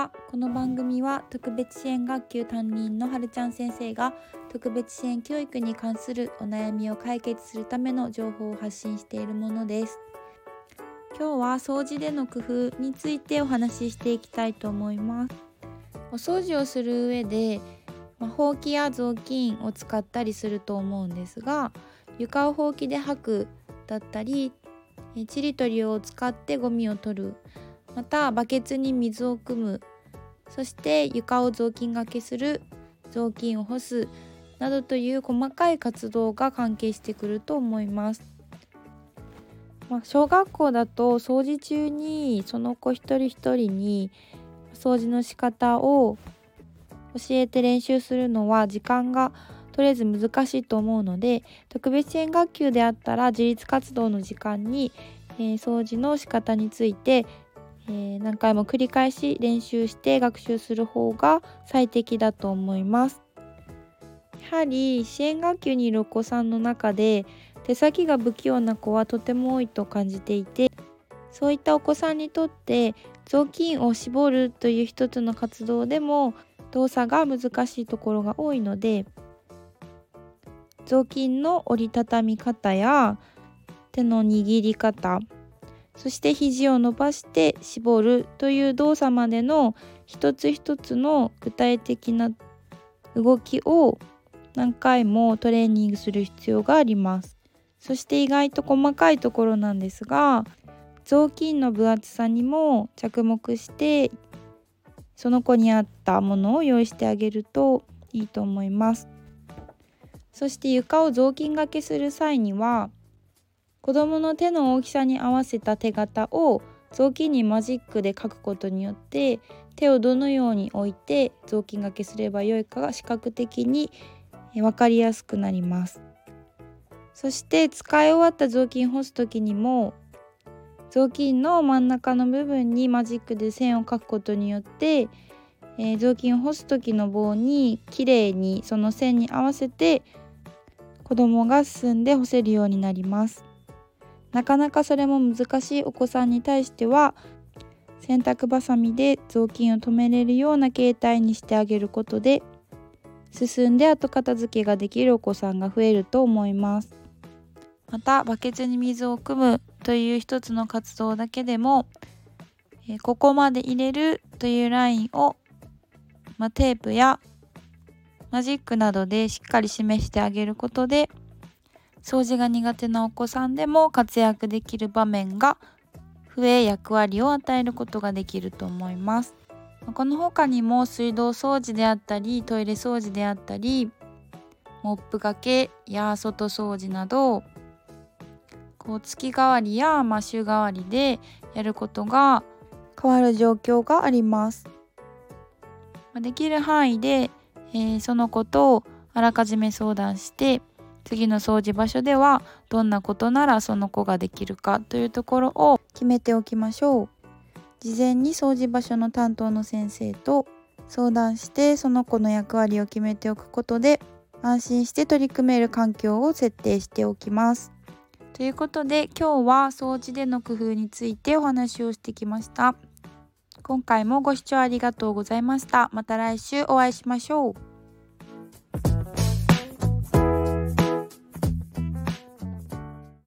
はこの番組は特別支援学級担任のはるちゃん先生が特別支援教育に関するお悩みを解決するための情報を発信しているものです。今日は掃除での工夫についてお話ししていきたいと思います。お掃除をする上で、まあ、ほうきや雑巾を使ったりすると思うんですが床をほうきで掃くだったりちりとりを使ってゴミを取るまたバケツに水を汲むそして床を雑巾がけする雑巾を干すなどという細かい活動が関係してくると思います。まあ、小学校だと掃除中にその子一人一人に掃除の仕方を教えて練習するのは時間がとりあえず難しいと思うので特別支援学級であったら自立活動の時間に、えー、掃除の仕方についてえー、何回も繰り返し練習して学習する方が最適だと思います。やはり支援学級にいるお子さんの中で手先が不器用な子はとても多いと感じていてそういったお子さんにとって雑巾を絞るという一つの活動でも動作が難しいところが多いので雑巾の折りたたみ方や手の握り方そして肘を伸ばして絞るという動作までの一つ一つの具体的な動きを何回もトレーニングする必要があります。そして意外と細かいところなんですが雑巾の分厚さにも着目してその子に合ったものを用意してあげるといいと思います。そして床を雑巾がけする際には子供の手の大きさに合わせた手形を雑巾にマジックで書くことによって手をどのように置いて雑巾がけすればよいかが視覚的に分かりやすくなります。そして使い終わった雑巾干す時にも雑巾の真ん中の部分にマジックで線を描くことによって、えー、雑巾を干す時の棒にきれいにその線に合わせて子供が進んで干せるようになります。なかなかそれも難しいお子さんに対しては洗濯ばさみで雑巾を止めれるような形態にしてあげることで進んで後片付けができるお子さんが増えると思います。またバケツに水を汲むという一つの活動だけでもここまで入れるというラインを、まあ、テープやマジックなどでしっかり示してあげることで掃除が苦手なお子さんでも活躍できる場面が増え役割を与えることができると思いますこの他にも水道掃除であったりトイレ掃除であったりモップがけや外掃除などこう月替わりや、まあ、週替わりでやることが変わる状況があります。できる範囲で、えー、そのことをあらかじめ相談して次の掃除場所ではどんなことならその子ができるかというところを決めておきましょう。事前に掃除場所の担当の先生と相談してその子の役割を決めておくことで安心して取り組める環境を設定しておきます。ということで今日は掃除での工夫についてお話をしてきました。今回もご視聴ありがとうございました。また来週お会いしましょう。